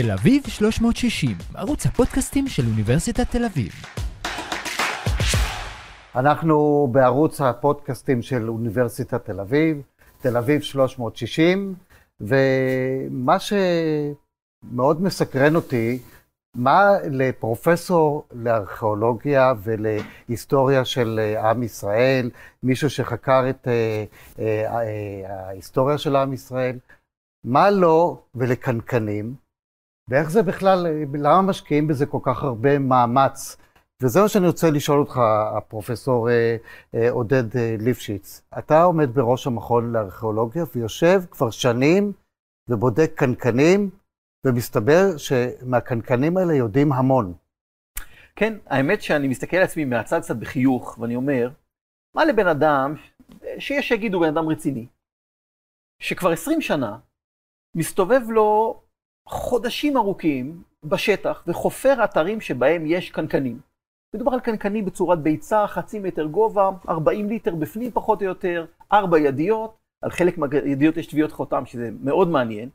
תל אביב 360, ערוץ הפודקאסטים של אוניברסיטת תל אביב. אנחנו בערוץ הפודקאסטים של אוניברסיטת תל אביב, תל אביב 360, ומה שמאוד מסקרן אותי, מה לפרופסור לארכיאולוגיה ולהיסטוריה של עם ישראל, מישהו שחקר את אה, אה, אה, ההיסטוריה של עם ישראל, מה לו ולקנקנים, ואיך זה בכלל, למה משקיעים בזה כל כך הרבה מאמץ? וזה מה שאני רוצה לשאול אותך, הפרופסור אה, אה, עודד אה, ליפשיץ. אתה עומד בראש המכון לארכיאולוגיה ויושב כבר שנים ובודק קנקנים, ומסתבר שמהקנקנים האלה יודעים המון. כן, האמת שאני מסתכל על עצמי מהצד קצת בחיוך, ואני אומר, מה לבן אדם, שיש שיגידו בן אדם רציני, שכבר 20 שנה מסתובב לו חודשים ארוכים בשטח וחופר אתרים שבהם יש קנקנים. מדובר על קנקנים בצורת ביצה, חצי מטר גובה, 40 ליטר בפנים פחות או יותר, ארבע ידיות, על חלק מהידיות יש טביעות חותם שזה מאוד מעניין.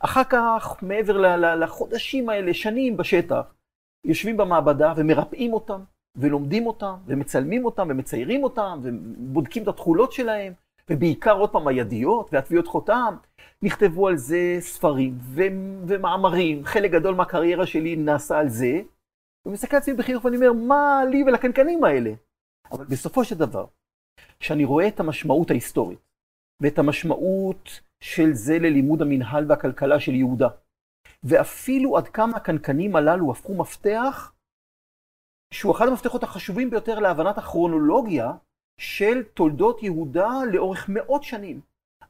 אחר כך, מעבר לחודשים האלה, שנים בשטח, יושבים במעבדה ומרפאים אותם, ולומדים אותם, ומצלמים אותם, ומציירים אותם, ובודקים את התכולות שלהם, ובעיקר עוד פעם הידיות והטביעות חותם. נכתבו על זה ספרים ו- ומאמרים, חלק גדול מהקריירה שלי נעשה על זה. ומסתכל על עצמי בחיוך ואני אומר, מה לי ולקנקנים האלה? אבל בסופו של דבר, כשאני רואה את המשמעות ההיסטורית, ואת המשמעות של זה ללימוד המנהל והכלכלה של יהודה, ואפילו עד כמה הקנקנים הללו הפכו מפתח, שהוא אחד המפתחות החשובים ביותר להבנת הכרונולוגיה של תולדות יהודה לאורך מאות שנים.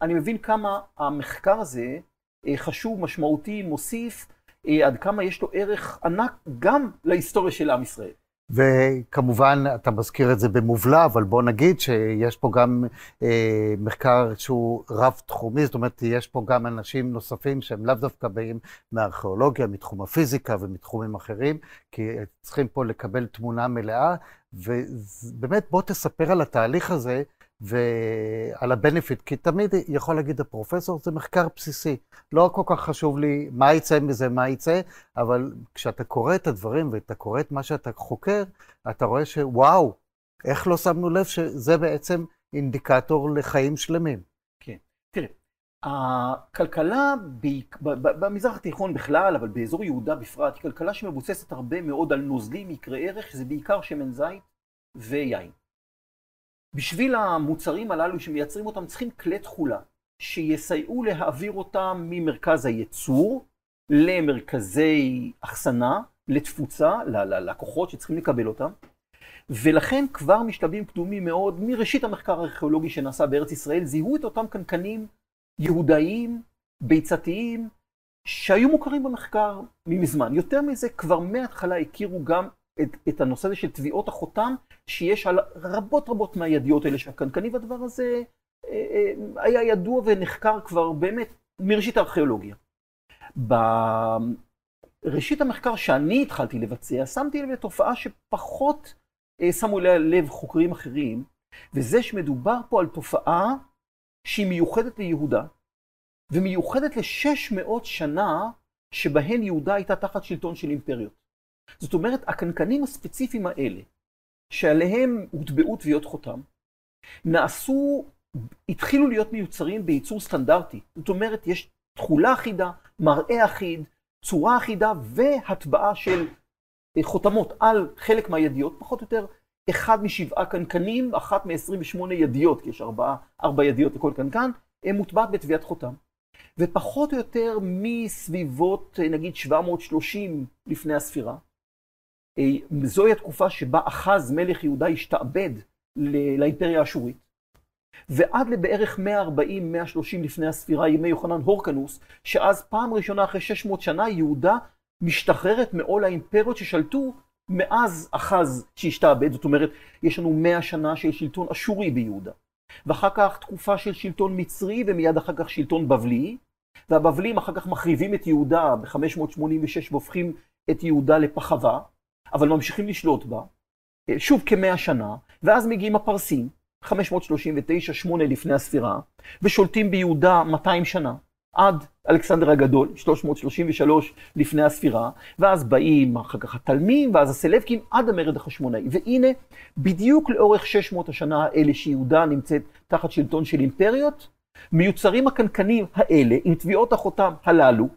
אני מבין כמה המחקר הזה אה, חשוב, משמעותי, מוסיף, אה, עד כמה יש לו ערך ענק גם להיסטוריה של עם ישראל. וכמובן, אתה מזכיר את זה במובלע, אבל בוא נגיד שיש פה גם אה, מחקר שהוא רב-תחומי, זאת אומרת, יש פה גם אנשים נוספים שהם לאו דווקא באים מארכיאולוגיה, מתחום הפיזיקה ומתחומים אחרים, כי צריכים פה לקבל תמונה מלאה, ובאמת, בוא תספר על התהליך הזה. ועל הבנפיט, כי תמיד יכול להגיד הפרופסור, זה מחקר בסיסי. לא כל כך חשוב לי מה יצא מזה, מה יצא, אבל כשאתה קורא את הדברים ואתה קורא את מה שאתה חוקר, אתה רואה שוואו, איך לא שמנו לב שזה בעצם אינדיקטור לחיים שלמים. כן, תראה, הכלכלה במזרח התיכון בכלל, אבל באזור יהודה בפרט, היא כלכלה שמבוססת הרבה מאוד על נוזלים יקרי ערך, שזה בעיקר שמן זית ויין. בשביל המוצרים הללו שמייצרים אותם צריכים כלי תכולה שיסייעו להעביר אותם ממרכז הייצור למרכזי אחסנה, לתפוצה, ללקוחות שצריכים לקבל אותם. ולכן כבר משלבים קדומים מאוד, מראשית המחקר הארכיאולוגי שנעשה בארץ ישראל, זיהו את אותם קנקנים יהודאיים, ביצתיים, שהיו מוכרים במחקר ממזמן. יותר מזה, כבר מההתחלה הכירו גם את, את הנושא הזה של טביעות החותם שיש על רבות רבות מהידיעות האלה של הקנקנים, והדבר הזה אה, אה, היה ידוע ונחקר כבר באמת מראשית הארכיאולוגיה. בראשית המחקר שאני התחלתי לבצע, שמתי לב לתופעה שפחות אה, שמו אליה לב חוקרים אחרים, וזה שמדובר פה על תופעה שהיא מיוחדת ליהודה, ומיוחדת לשש מאות שנה שבהן יהודה הייתה תחת שלטון של אימפריות. זאת אומרת, הקנקנים הספציפיים האלה, שעליהם הוטבעו תביעות חותם, נעשו, התחילו להיות מיוצרים בייצור סטנדרטי. זאת אומרת, יש תכולה אחידה, מראה אחיד, צורה אחידה והטבעה של אה, חותמות על חלק מהידיות, פחות או יותר אחד משבעה קנקנים, אחת מ-28 ידיות, כי יש ארבע, ארבע ידיות לכל קנקן, מוטבעת בטביעת חותם. ופחות או יותר מסביבות, אה, נגיד, 730 לפני הספירה, זוהי התקופה שבה אחז מלך יהודה השתעבד לאימפריה האשורית. ועד לבערך 140-130 לפני הספירה, ימי יוחנן הורקנוס, שאז פעם ראשונה אחרי 600 שנה יהודה משתחררת מעול האימפריות ששלטו מאז אחז שהשתעבד, זאת אומרת, יש לנו 100 שנה של שלטון אשורי ביהודה. ואחר כך תקופה של שלטון מצרי, ומיד אחר כך שלטון בבלי, והבבלים אחר כך מחריבים את יהודה ב-586 והופכים את יהודה לפחווה. אבל ממשיכים לשלוט בה, אה, שוב כמאה שנה, ואז מגיעים הפרסים, 539-8 לפני הספירה, ושולטים ביהודה 200 שנה, עד אלכסנדר הגדול, 333 לפני הספירה, ואז באים אחר כך התלמים, ואז הסלבקים, עד המרד החשמונאי. והנה, בדיוק לאורך 600 השנה האלה שיהודה נמצאת תחת שלטון של אימפריות, מיוצרים הקנקנים האלה, עם תביעות החותם הללו,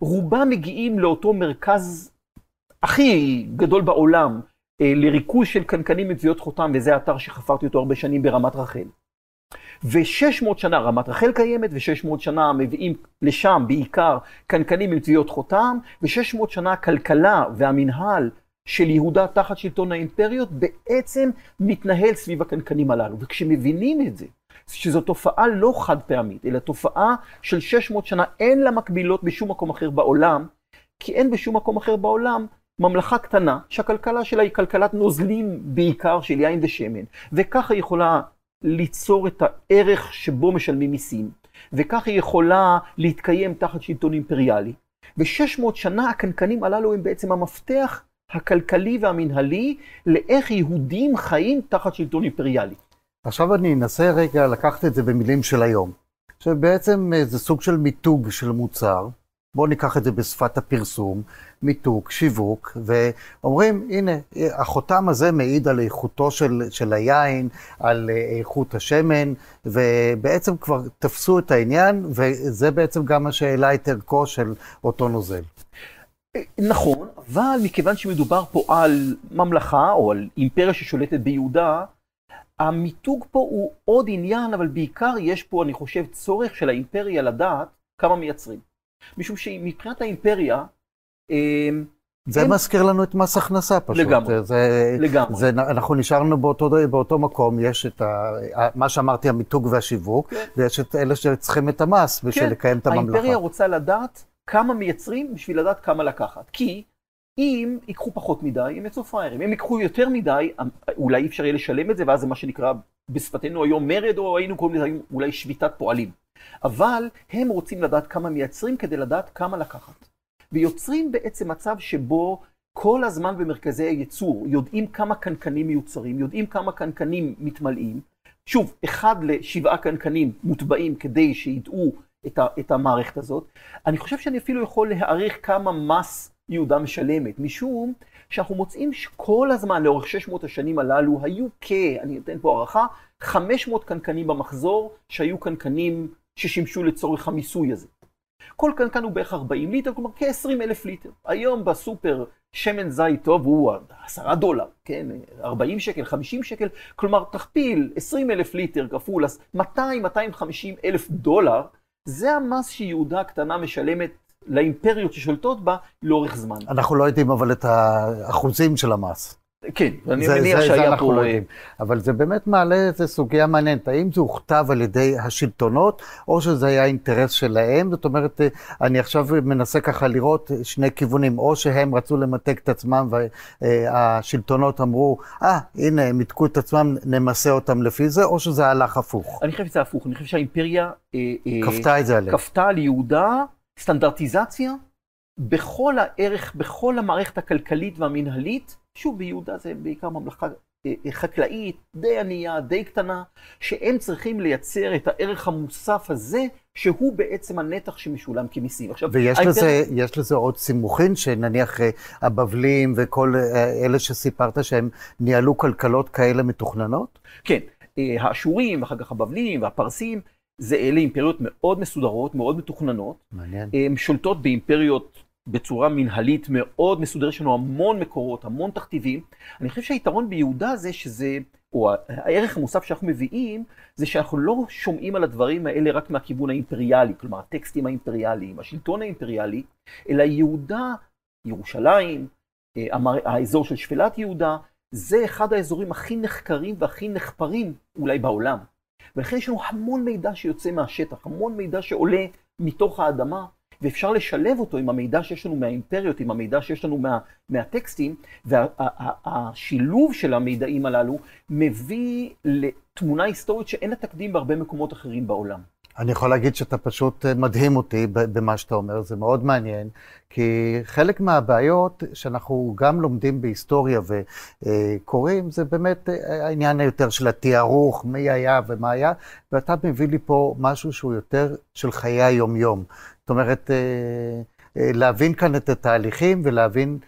רובם מגיעים לאותו מרכז הכי גדול בעולם, אה, לריכוז של קנקנים עם תביעות חותם, וזה האתר שחפרתי אותו הרבה שנים ברמת רחל. ו-600 שנה רמת רחל קיימת, ו-600 שנה מביאים לשם בעיקר קנקנים עם תביעות חותם, ו-600 שנה הכלכלה והמנהל של יהודה תחת שלטון האימפריות בעצם מתנהל סביב הקנקנים הללו. וכשמבינים את זה, שזו תופעה לא חד פעמית, אלא תופעה של 600 שנה, אין לה מקבילות בשום מקום אחר בעולם, כי אין בשום מקום אחר בעולם ממלכה קטנה, שהכלכלה שלה היא כלכלת נוזלים בעיקר של יין ושמן, וככה היא יכולה ליצור את הערך שבו משלמים מיסים, וככה היא יכולה להתקיים תחת שלטון אימפריאלי. ו-600 שנה הקנקנים הללו הם בעצם המפתח הכלכלי והמנהלי לאיך יהודים חיים תחת שלטון אימפריאלי. עכשיו אני אנסה רגע לקחת את זה במילים של היום. שבעצם זה סוג של מיתוג של מוצר, בואו ניקח את זה בשפת הפרסום, מיתוג, שיווק, ואומרים, הנה, החותם הזה מעיד על איכותו של, של היין, על איכות השמן, ובעצם כבר תפסו את העניין, וזה בעצם גם מה שהעלה את ערכו של אותו נוזל. נכון, אבל מכיוון שמדובר פה על ממלכה, או על אימפריה ששולטת ביהודה, המיתוג פה הוא עוד עניין, אבל בעיקר יש פה, אני חושב, צורך של האימפריה לדעת כמה מייצרים. משום שמבחינת האימפריה, אמ, זה הם... מזכיר לנו את מס הכנסה פשוט. לגמרי, זה, לגמרי. זה, אנחנו נשארנו באותו, באותו מקום, יש את ה, מה שאמרתי, המיתוג והשיווק, כן. ויש את אלה שצריכים את המס בשביל כן. לקיים את הממלכה. האימפריה רוצה לדעת כמה מייצרים בשביל לדעת כמה לקחת. כי אם ייקחו פחות מדי, הם יצאו פראיירים. אם ייקחו יותר מדי, אולי אי אפשר יהיה לשלם את זה, ואז זה מה שנקרא בשפתנו היום מרד, או היינו קוראים לזה אולי שביתת פועלים. אבל הם רוצים לדעת כמה מייצרים כדי לדעת כמה לקחת. ויוצרים בעצם מצב שבו כל הזמן במרכזי הייצור יודעים כמה קנקנים מיוצרים, יודעים כמה קנקנים מתמלאים. שוב, אחד לשבעה קנקנים מוטבעים כדי שידעו את, ה, את המערכת הזאת. אני חושב שאני אפילו יכול להעריך כמה מס יהודה משלמת, משום שאנחנו מוצאים שכל הזמן לאורך 600 השנים הללו היו כ, אני אתן פה הערכה, 500 קנקנים במחזור שהיו קנקנים ששימשו לצורך המיסוי הזה. כל קנקן הוא בערך 40 ליטר, כלומר כ-20 אלף ליטר. היום בסופר שמן זית טוב הוא 10 דולר, כן? 40 שקל, 50 שקל, כלומר תכפיל 20 אלף ליטר כפול 200-250 אלף דולר, זה המס שיהודה הקטנה משלמת לאימפריות ששולטות בה לאורך זמן. אנחנו לא יודעים אבל את האחוזים של המס. כן, אני מניח שהיה. לא אבל זה באמת מעלה איזו סוגיה מעניינת. האם זה הוכתב על ידי השלטונות, או שזה היה אינטרס שלהם? זאת אומרת, אני עכשיו מנסה ככה לראות שני כיוונים. או שהם רצו למתג את עצמם והשלטונות אמרו, אה, ah, הנה, הם מתקו את עצמם, נמסה אותם לפי זה, או שזה הלך הפוך? אני חושב שזה הפוך. אני חושב שהאימפריה... אה, אה, כפתה את זה עליהם. כפתה על יהודה סטנדרטיזציה בכל הערך, בכל המערכת הכלכלית והמנהלית. שוב, ביהודה זה בעיקר ממלכה אה, אה, חקלאית, די ענייה, די קטנה, שהם צריכים לייצר את הערך המוסף הזה, שהוא בעצם הנתח שמשולם כמיסים. עכשיו, ויש. לזה, יש לזה עוד סימוכין, שנניח אה, הבבלים וכל אלה שסיפרת שהם ניהלו כלכלות כאלה מתוכננות? כן, האשורים, ואחר כך הבבלים והפרסים, זה אלה אימפריות מאוד מסודרות, מאוד מתוכננות. מעניין. הן שולטות באימפריות בצורה מנהלית מאוד מסודרת, יש לנו המון מקורות, המון תכתיבים. אני חושב שהיתרון ביהודה זה שזה, או הערך המוסף שאנחנו מביאים, זה שאנחנו לא שומעים על הדברים האלה רק מהכיוון האימפריאלי, כלומר הטקסטים האימפריאליים, השלטון האימפריאלי, אלא יהודה, ירושלים, אה, האזור של שפלת יהודה, זה אחד האזורים הכי נחקרים והכי נחפרים אולי בעולם. ולכן יש לנו המון מידע שיוצא מהשטח, המון מידע שעולה מתוך האדמה, ואפשר לשלב אותו עם המידע שיש לנו מהאימפריות, עם המידע שיש לנו מה, מהטקסטים, והשילוב וה, של המידעים הללו מביא לתמונה היסטורית שאין לה תקדים בהרבה מקומות אחרים בעולם. אני יכול להגיד שאתה פשוט אה, מדהים אותי במה שאתה אומר, זה מאוד מעניין, כי חלק מהבעיות שאנחנו גם לומדים בהיסטוריה וקוראים, זה באמת אה, העניין היותר של התיארוך, מי היה ומה היה, ואתה מביא לי פה משהו שהוא יותר של חיי היומיום. זאת אומרת, אה, להבין כאן את התהליכים ולהבין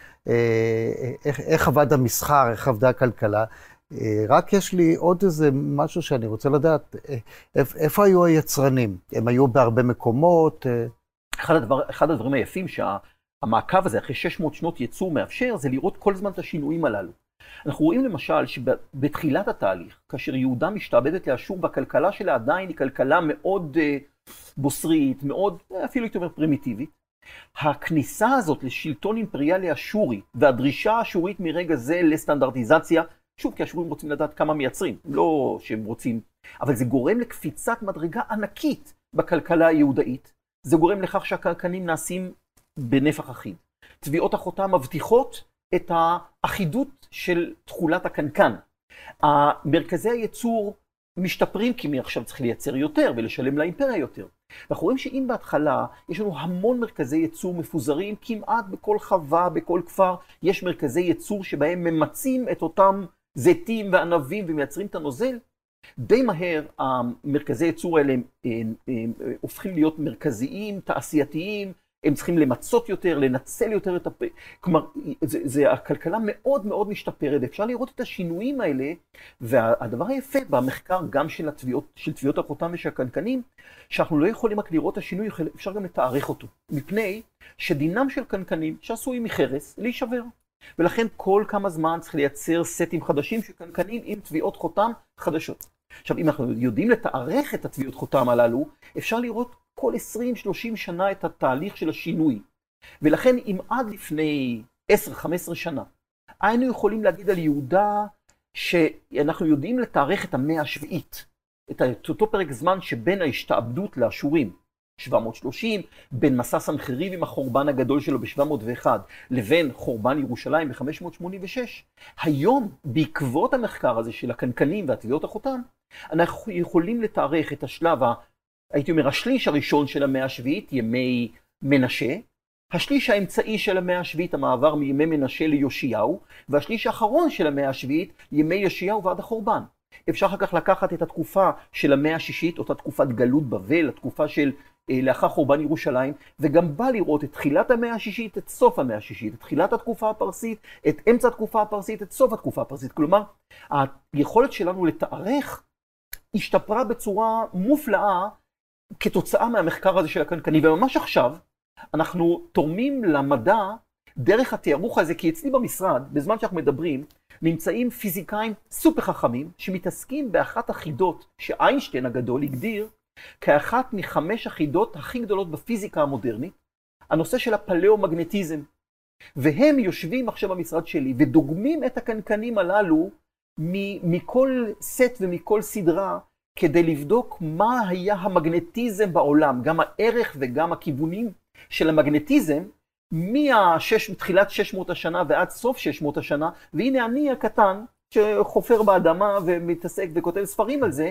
איך, איך עבד המסחר, איך עבדה הכלכלה. אה, רק יש לי עוד איזה משהו שאני רוצה לדעת, אה, איפה היו היצרנים? הם היו בהרבה מקומות? אה? אחד, הדבר, אחד הדברים היפים שהמעקב הזה אחרי 600 שנות ייצור מאפשר, זה לראות כל הזמן את השינויים הללו. אנחנו רואים למשל שבתחילת התהליך, כאשר יהודה משתעבדת לאשור והכלכלה שלה עדיין היא כלכלה מאוד בוסרית, מאוד, אפילו הייתי אומר פרימיטיבית, הכניסה הזאת לשלטון אימפריאלי אשורי והדרישה האשורית מרגע זה לסטנדרטיזציה שוב, כי השורים רוצים לדעת כמה מייצרים, לא שהם רוצים, אבל זה גורם לקפיצת מדרגה ענקית בכלכלה היהודאית. זה גורם לכך שהקלקנים נעשים בנפח אחיד. תביעות החותם מבטיחות את האחידות של תכולת הקנקן. מרכזי הייצור משתפרים כי מעכשיו צריך לייצר יותר ולשלם לאימפריה יותר. אנחנו רואים שאם בהתחלה יש לנו המון מרכזי ייצור מפוזרים, כמעט בכל חווה, בכל כפר, יש מרכזי ייצור שבהם ממצים את אותם זיתים וענבים ומייצרים את הנוזל, די מהר המרכזי ייצור האלה הם, הם, הם, הם הופכים להיות מרכזיים, תעשייתיים, הם צריכים למצות יותר, לנצל יותר את הפ... כלומר, זה, זה, הכלכלה מאוד מאוד משתפרת, אפשר לראות את השינויים האלה, והדבר היפה במחקר גם של התביעות, של תביעות החותם ושל הקנקנים, שאנחנו לא יכולים רק לראות את השינוי, אפשר גם לתארך אותו, מפני שדינם של קנקנים שעשויים מחרס להישבר. ולכן כל כמה זמן צריך לייצר סטים חדשים של קנקנים עם תביעות חותם חדשות. עכשיו, אם אנחנו יודעים לתארך את התביעות חותם הללו, אפשר לראות כל 20-30 שנה את התהליך של השינוי. ולכן אם עד לפני 10-15 שנה היינו יכולים להגיד על יהודה שאנחנו יודעים לתארך את המאה השביעית, את אותו פרק זמן שבין ההשתעבדות לאשורים, 730, בין מסע סנחריב עם החורבן הגדול שלו ב-701 לבין חורבן ירושלים ב-586, היום, בעקבות המחקר הזה של הקנקנים והטביעות החותם, אנחנו יכולים לתארך את השלב, ה, הייתי אומר, השליש הראשון של המאה השביעית, ימי מנשה, השליש האמצעי של המאה השביעית, המעבר מימי מנשה ליאשיהו, והשליש האחרון של המאה השביעית, ימי יאשיהו ועד החורבן. אפשר אחר כך לקחת את התקופה של המאה השישית, אותה תקופת גלות בבל, התקופה של לאחר חורבן ירושלים, וגם בא לראות את תחילת המאה השישית, את סוף המאה השישית, את תחילת התקופה הפרסית, את אמצע התקופה הפרסית, את סוף התקופה הפרסית. כלומר, היכולת שלנו לתארך השתפרה בצורה מופלאה כתוצאה מהמחקר הזה של הקנקני, וממש עכשיו אנחנו תורמים למדע דרך התיארוך הזה, כי אצלי במשרד, בזמן שאנחנו מדברים, נמצאים פיזיקאים סופר חכמים שמתעסקים באחת החידות שאיינשטיין הגדול הגדיר כאחת מחמש החידות הכי גדולות בפיזיקה המודרנית, הנושא של הפלאומגנטיזם. והם יושבים עכשיו במשרד שלי ודוגמים את הקנקנים הללו מכל סט ומכל סדרה כדי לבדוק מה היה המגנטיזם בעולם, גם הערך וגם הכיוונים של המגנטיזם מתחילת 600 השנה ועד סוף 600 השנה, והנה אני הקטן שחופר באדמה ומתעסק וכותב ספרים על זה,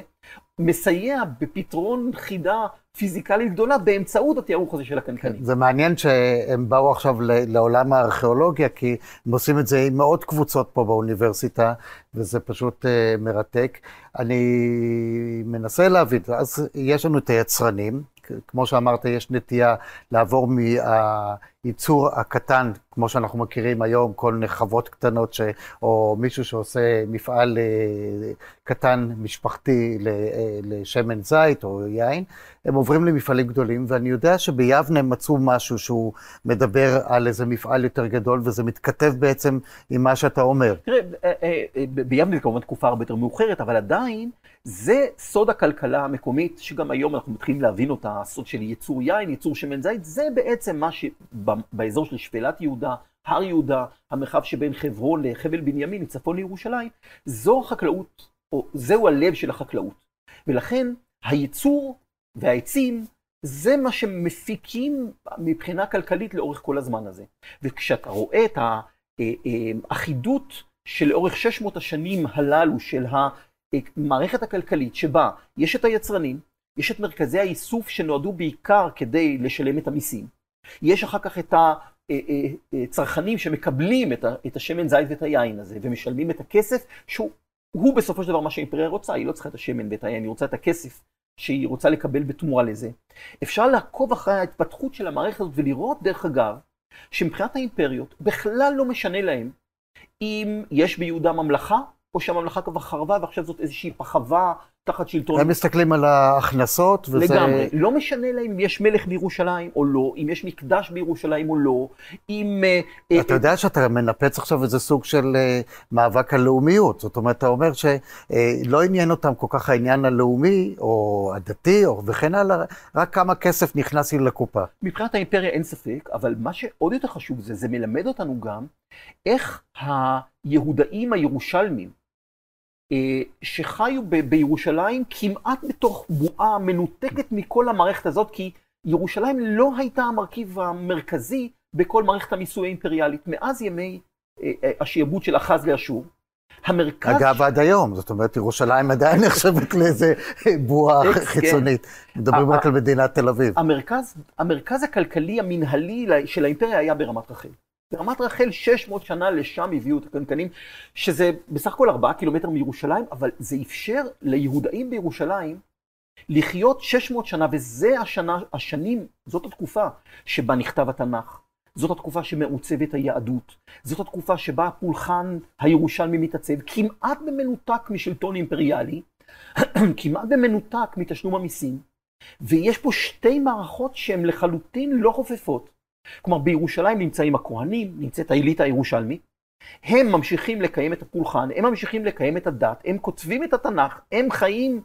מסייע בפתרון חידה פיזיקלית גדולה באמצעות התיארוך הזה של הקנקנים. זה מעניין שהם באו עכשיו לעולם הארכיאולוגיה, כי הם עושים את זה עם מאות קבוצות פה באוניברסיטה, וזה פשוט uh, מרתק. אני מנסה להבין, אז יש לנו את היצרנים, כמו שאמרת, יש נטייה לעבור מהייצור הקטן, כמו שאנחנו מכירים היום, כל מיני חוות קטנות, ש... או מישהו שעושה מפעל אה, קטן משפחתי אה, לשמן זית או יין, הם עוברים למפעלים גדולים, ואני יודע שביבנה מצאו משהו שהוא מדבר על איזה מפעל יותר גדול, וזה מתכתב בעצם עם מה שאתה אומר. תראה, אה, ביבנה זה כמובן תקופה הרבה יותר מאוחרת, אבל עדיין זה סוד הכלכלה המקומית, שגם היום אנחנו מתחילים להבין אותה, הסוד של ייצור יין, ייצור שמן זית, זה בעצם מה שבאזור של שפלת יהודה, הר יהודה, המרחב שבין חברון לחבל בנימין, מצפון לירושלים, זו החקלאות, או זהו הלב של החקלאות. ולכן הייצור והעצים זה מה שמפיקים מבחינה כלכלית לאורך כל הזמן הזה. וכשאתה רואה את האחידות אה, אה, שלאורך 600 השנים הללו של המערכת הכלכלית שבה יש את היצרנים, יש את מרכזי האיסוף שנועדו בעיקר כדי לשלם את המיסים. יש אחר כך את הצרכנים שמקבלים את השמן זית ואת היין הזה, ומשלמים את הכסף שהוא בסופו של דבר מה שהאימפריה רוצה, היא לא צריכה את השמן ואת היין, היא רוצה את הכסף שהיא רוצה לקבל בתמורה לזה. אפשר לעקוב אחרי ההתפתחות של המערכת הזאת ולראות, דרך אגב, שמבחינת האימפריות בכלל לא משנה להם אם יש ביהודה ממלכה, או שהממלכה כבר חרבה ועכשיו זאת איזושהי פחווה תחת שלטון. הם מסתכלים על ההכנסות, וזה... לגמרי. לא משנה להם אם יש מלך בירושלים או לא, אם יש מקדש בירושלים או לא, אם... אה, אה, אתה יודע שאתה מנפץ עכשיו איזה סוג של אה, מאבק הלאומיות. זאת אומרת, אתה אומר שלא עניין אותם כל כך העניין הלאומי, או הדתי, או וכן הלאה, רק כמה כסף נכנס לי לקופה. מבחינת האימפריה אין ספק, אבל מה שעוד יותר חשוב זה, זה מלמד אותנו גם איך היהודאים הירושלמים, שחיו ב- בירושלים כמעט בתוך בועה מנותקת מכל המערכת הזאת, כי ירושלים לא הייתה המרכיב המרכזי בכל מערכת המיסוי האימפריאלית מאז ימי אה, אה, השעבוד של אחז לאשור. המרכז... אגב, ש... עד היום, זאת אומרת, ירושלים עדיין נחשבת לאיזה בועה כן. חיצונית. מדברים רק על מדינת תל אביב. המרכז, המרכז הכלכלי המנהלי של האימפריה היה ברמת רחל. ברמת רחל 600 שנה לשם הביאו את הקנקנים, שזה בסך הכל 4 קילומטר מירושלים, אבל זה אפשר ליהודאים בירושלים לחיות 600 שנה, וזה השנה, השנים, זאת התקופה שבה נכתב התנ"ך. זאת התקופה שמעוצבת היהדות. זאת התקופה שבה הפולחן הירושלמי מתעצב, כמעט במנותק משלטון אימפריאלי, כמעט במנותק מתשלום המיסים. ויש פה שתי מערכות שהן לחלוטין לא חופפות. כלומר, בירושלים נמצאים הכוהנים, נמצאת האליטה הירושלמית, הם ממשיכים לקיים את הפולחן, הם ממשיכים לקיים את הדת, הם כותבים את התנ"ך, הם חיים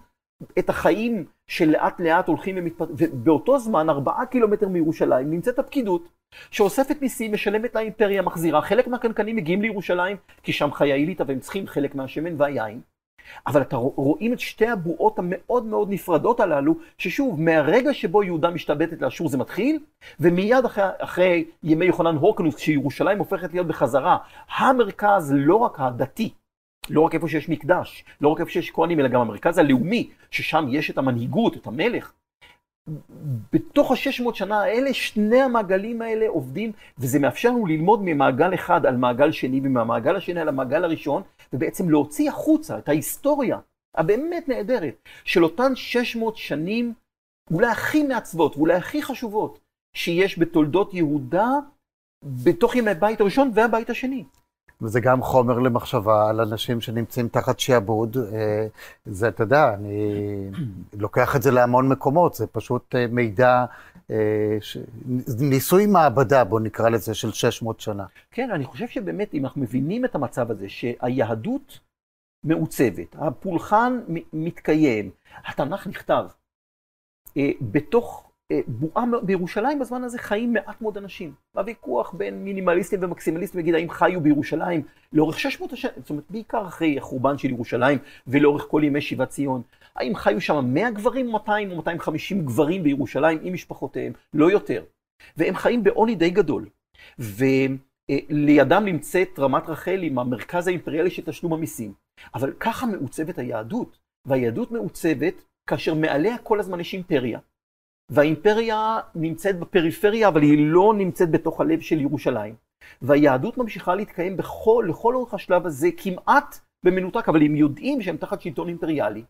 את החיים שלאט לאט הולכים ומתפתחים, ובאותו זמן, ארבעה קילומטר מירושלים, נמצאת הפקידות, שאוספת מיסים, משלמת לאימפריה, מחזירה. חלק מהקנקנים מגיעים לירושלים, כי שם חיי האליטה והם צריכים חלק מהשמן והיין. אבל אתה רואים את שתי הבועות המאוד מאוד נפרדות הללו, ששוב, מהרגע שבו יהודה משתבטת לאשור זה מתחיל, ומיד אחרי, אחרי ימי יוחנן הורקנוס, כשירושלים הופכת להיות בחזרה, המרכז לא רק הדתי, לא רק איפה שיש מקדש, לא רק איפה שיש כהנים, אלא גם המרכז הלאומי, ששם יש את המנהיגות, את המלך, בתוך ה-600 שנה האלה, שני המעגלים האלה עובדים, וזה מאפשר לנו ללמוד ממעגל אחד על מעגל שני, ומהמעגל השני על המעגל הראשון, ובעצם להוציא החוצה את ההיסטוריה הבאמת נהדרת של אותן 600 שנים, אולי הכי מעצבות ואולי הכי חשובות שיש בתולדות יהודה, בתוך ימי הבית הראשון והבית השני. וזה גם חומר למחשבה על אנשים שנמצאים תחת שעבוד. אה, זה, אתה יודע, אני לוקח את זה להמון מקומות, זה פשוט אה, מידע, אה, ניסוי מעבדה, בוא נקרא לזה, של 600 שנה. כן, אני חושב שבאמת, אם אנחנו מבינים את המצב הזה, שהיהדות מעוצבת, הפולחן מתקיים, התנ"ך נכתב, בתוך בועה בירושלים בזמן הזה חיים מעט מאוד אנשים. בוויכוח בין מינימליסטים ומקסימליסטים, נגיד האם חיו בירושלים לאורך 600 השנים, זאת אומרת בעיקר אחרי החורבן של ירושלים ולאורך כל ימי שיבת ציון. האם חיו שם 100 גברים, 200 או 250 גברים בירושלים עם משפחותיהם, לא יותר. והם חיים בעוני די גדול. ולידם נמצאת רמת רחל עם המרכז האימפריאלי של תשלום המיסים. אבל ככה מעוצבת היהדות, והיהדות מעוצבת כאשר מעליה כל הזמן יש אימפריה. והאימפריה נמצאת בפריפריה, אבל היא לא נמצאת בתוך הלב של ירושלים. והיהדות ממשיכה להתקיים בכל, לכל אורך השלב הזה, כמעט במנותק, אבל הם יודעים שהם תחת שלטון אימפריאלי.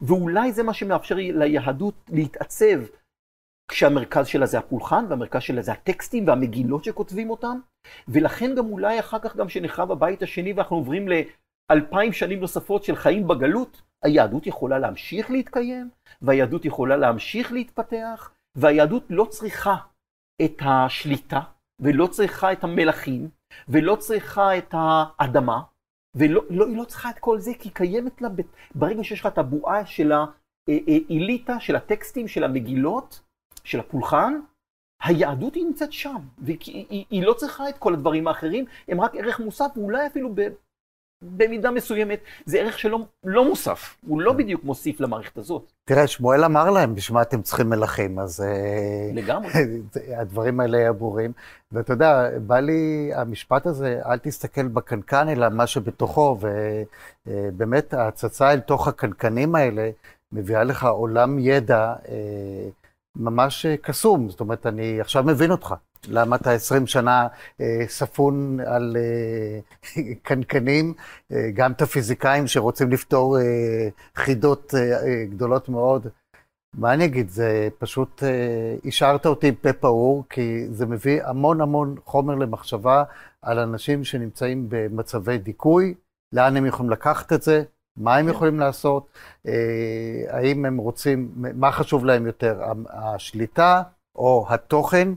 ואולי זה מה שמאפשר ליהדות להתעצב, כשהמרכז שלה זה הפולחן, והמרכז שלה זה הטקסטים והמגילות שכותבים אותם, ולכן גם אולי אחר כך גם שנחרב הבית השני ואנחנו עוברים לאלפיים שנים נוספות של חיים בגלות, היהדות יכולה להמשיך להתקיים, והיהדות יכולה להמשיך להתפתח, והיהדות לא צריכה את השליטה, ולא צריכה את המלכים, ולא צריכה את האדמה, והיא לא, לא, לא צריכה את כל זה, כי היא קיימת לה, ברגע שיש לך את הבועה של האליטה, של הטקסטים, של המגילות, של הפולחן, היהדות היא נמצאת שם, והיא היא, היא לא צריכה את כל הדברים האחרים, הם רק ערך מוסף, ואולי אפילו במידה מסוימת זה ערך שלא לא מוסף, הוא לא בדיוק מוסיף למערכת הזאת. תראה, שמואל אמר להם, בשביל מה אתם צריכים מלכים, אז... אה, לגמרי. הדברים האלה היו ברורים. ואתה יודע, בא לי המשפט הזה, אל תסתכל בקנקן, אלא מה שבתוכו, ובאמת ההצצה אל תוך הקנקנים האלה, מביאה לך עולם ידע אה, ממש אה, קסום. זאת אומרת, אני עכשיו מבין אותך. למה אתה 20 שנה אה, ספון על אה, קנקנים, אה, גם את הפיזיקאים שרוצים לפתור חידות גדולות מאוד. מה אני אגיד, זה פשוט השארת אותי עם פה פעור, כי זה מביא המון המון חומר למחשבה על אנשים שנמצאים במצבי דיכוי, לאן הם יכולים לקחת את זה, מה הם יכולים לעשות, האם הם רוצים, מה חשוב להם יותר, השליטה או התוכן,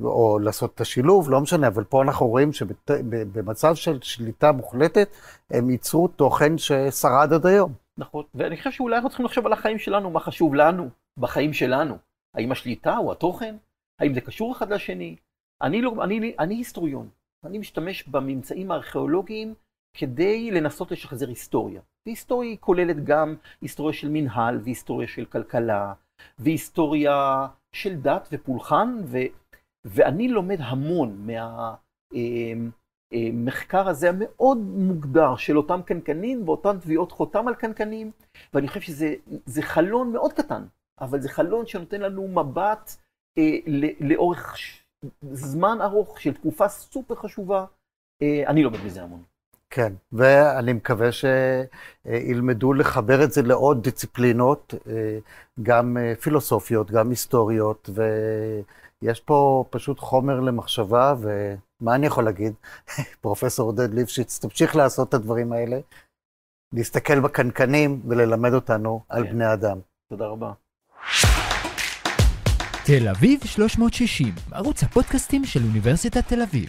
או לעשות את השילוב, לא משנה, אבל פה אנחנו רואים שבמצב של שליטה מוחלטת, הם ייצרו תוכן ששרד עד היום. נכון, ואני חושב שאולי אנחנו צריכים לחשוב על החיים שלנו, מה חשוב לנו בחיים שלנו. האם השליטה או התוכן? האם זה קשור אחד לשני? אני, לא, אני, אני היסטוריון, אני משתמש בממצאים הארכיאולוגיים כדי לנסות לשחזר היסטוריה. והיסטוריה היא כוללת גם היסטוריה של מנהל, והיסטוריה של כלכלה, והיסטוריה של דת ופולחן, ו, ואני לומד המון מהמחקר אה, אה, הזה המאוד מוגדר של אותם קנקנים ואותן תביעות חותם על קנקנים, ואני חושב שזה חלון מאוד קטן, אבל זה חלון שנותן לנו מבט אה, לאורך זמן ארוך של תקופה סופר חשובה. אני לומד מזה המון. כן, ואני מקווה שילמדו לחבר את זה לעוד דיציפלינות, גם פילוסופיות, גם היסטוריות, ויש פה פשוט חומר למחשבה, ומה אני יכול להגיד? פרופסור עודד ליפשיץ, תמשיך לעשות את הדברים האלה, להסתכל בקנקנים וללמד אותנו כן. על בני אדם. תודה רבה. תל אביב 360, ערוץ הפודקאסטים של אוניברסיטת תל אביב.